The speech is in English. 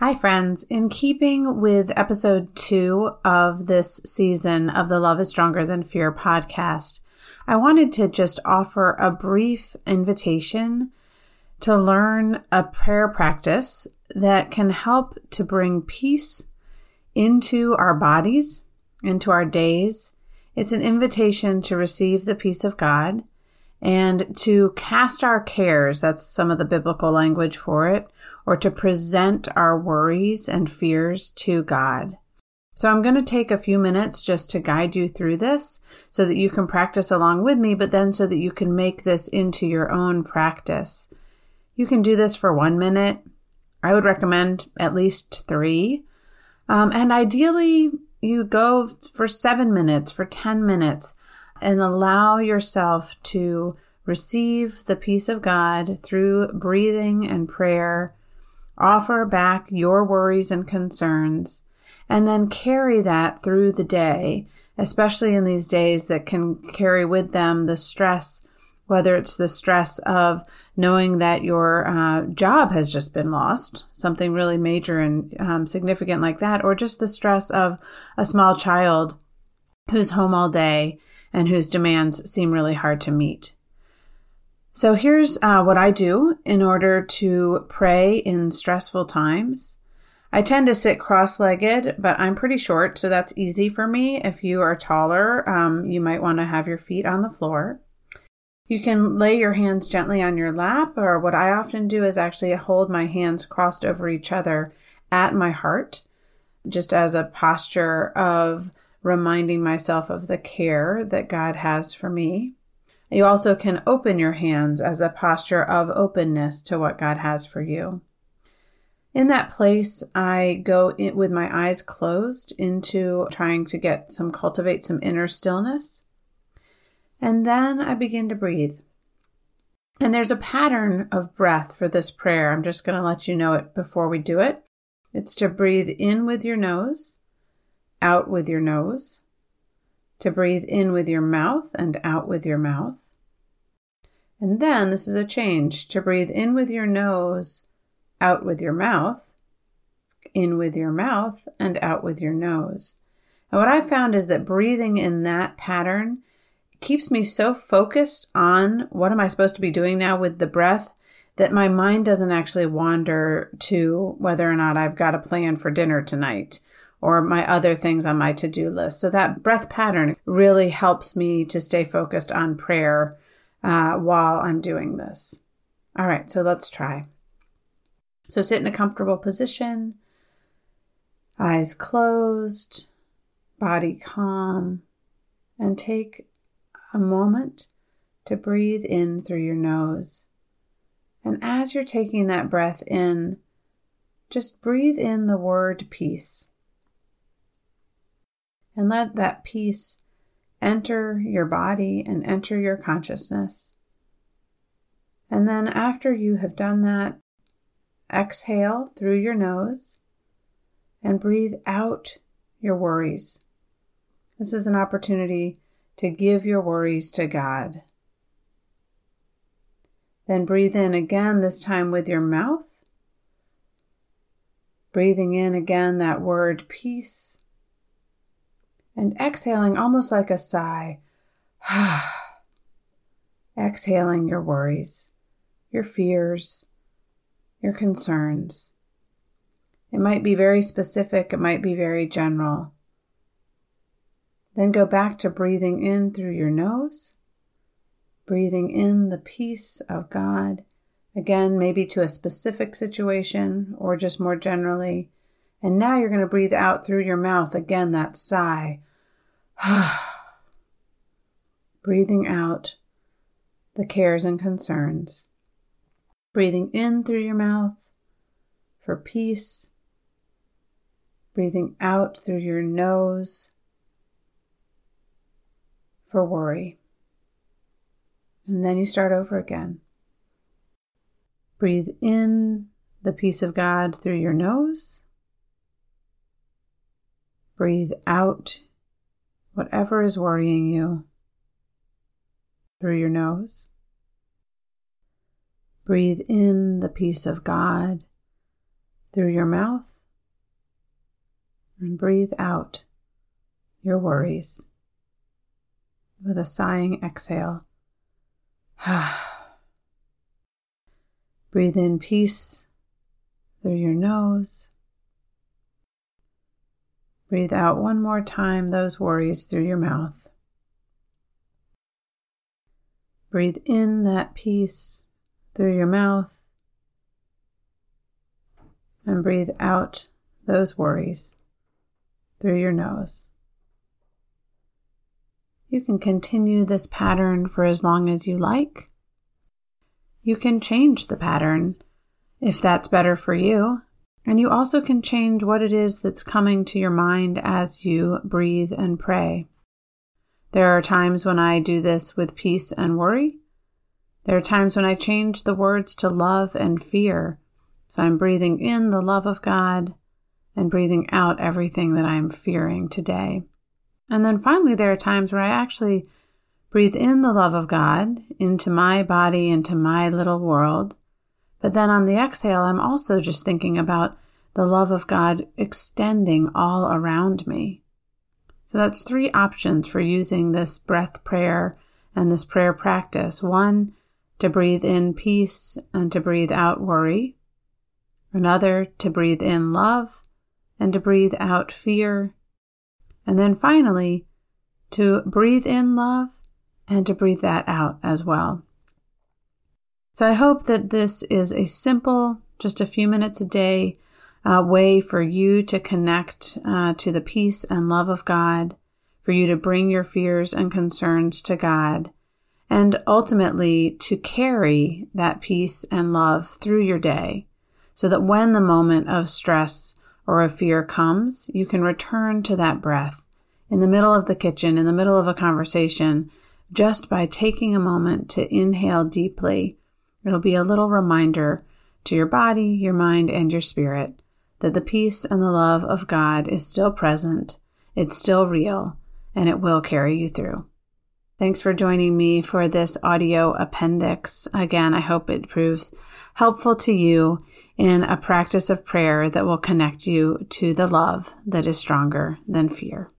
Hi, friends. In keeping with episode two of this season of the Love is Stronger Than Fear podcast, I wanted to just offer a brief invitation to learn a prayer practice that can help to bring peace into our bodies, into our days. It's an invitation to receive the peace of God and to cast our cares. That's some of the biblical language for it or to present our worries and fears to God. So I'm going to take a few minutes just to guide you through this so that you can practice along with me, but then so that you can make this into your own practice. You can do this for one minute. I would recommend at least three. Um, and ideally, you go for seven minutes, for 10 minutes, and allow yourself to receive the peace of God through breathing and prayer. Offer back your worries and concerns, and then carry that through the day, especially in these days that can carry with them the stress, whether it's the stress of knowing that your uh, job has just been lost, something really major and um, significant like that, or just the stress of a small child who's home all day and whose demands seem really hard to meet. So here's uh, what I do in order to pray in stressful times. I tend to sit cross legged, but I'm pretty short, so that's easy for me. If you are taller, um, you might want to have your feet on the floor. You can lay your hands gently on your lap, or what I often do is actually hold my hands crossed over each other at my heart, just as a posture of reminding myself of the care that God has for me. You also can open your hands as a posture of openness to what God has for you. In that place, I go in, with my eyes closed into trying to get some, cultivate some inner stillness. And then I begin to breathe. And there's a pattern of breath for this prayer. I'm just going to let you know it before we do it. It's to breathe in with your nose, out with your nose, to breathe in with your mouth and out with your mouth. And then this is a change to breathe in with your nose, out with your mouth, in with your mouth, and out with your nose. And what I found is that breathing in that pattern keeps me so focused on what am I supposed to be doing now with the breath that my mind doesn't actually wander to whether or not I've got a plan for dinner tonight or my other things on my to do list. So that breath pattern really helps me to stay focused on prayer uh, while I'm doing this. All right, so let's try. So sit in a comfortable position, eyes closed, body calm, and take a moment to breathe in through your nose. And as you're taking that breath in, just breathe in the word peace and let that peace enter your body and enter your consciousness. And then, after you have done that, exhale through your nose and breathe out your worries. This is an opportunity to give your worries to God. Then breathe in again, this time with your mouth. Breathing in again that word peace and exhaling almost like a sigh. exhaling your worries, your fears, your concerns. It might be very specific, it might be very general. Then go back to breathing in through your nose, breathing in the peace of God, again, maybe to a specific situation or just more generally. And now you're going to breathe out through your mouth again, that sigh Breathing out the cares and concerns. Breathing in through your mouth for peace. Breathing out through your nose for worry. And then you start over again. Breathe in the peace of God through your nose. Breathe out whatever is worrying you through your nose. Breathe in the peace of God through your mouth and breathe out your worries with a sighing exhale. breathe in peace through your nose. Breathe out one more time those worries through your mouth. Breathe in that peace through your mouth and breathe out those worries through your nose. You can continue this pattern for as long as you like. You can change the pattern if that's better for you. And you also can change what it is that's coming to your mind as you breathe and pray. There are times when I do this with peace and worry. There are times when I change the words to love and fear. So I'm breathing in the love of God and breathing out everything that I'm fearing today. And then finally, there are times where I actually breathe in the love of God into my body, into my little world. But then on the exhale, I'm also just thinking about the love of God extending all around me. So that's three options for using this breath prayer and this prayer practice. One, to breathe in peace and to breathe out worry. Another, to breathe in love and to breathe out fear. And then finally, to breathe in love and to breathe that out as well. So I hope that this is a simple, just a few minutes a day uh, way for you to connect uh, to the peace and love of God, for you to bring your fears and concerns to God, and ultimately to carry that peace and love through your day so that when the moment of stress or of fear comes, you can return to that breath in the middle of the kitchen, in the middle of a conversation, just by taking a moment to inhale deeply. It'll be a little reminder to your body, your mind, and your spirit that the peace and the love of God is still present, it's still real, and it will carry you through. Thanks for joining me for this audio appendix. Again, I hope it proves helpful to you in a practice of prayer that will connect you to the love that is stronger than fear.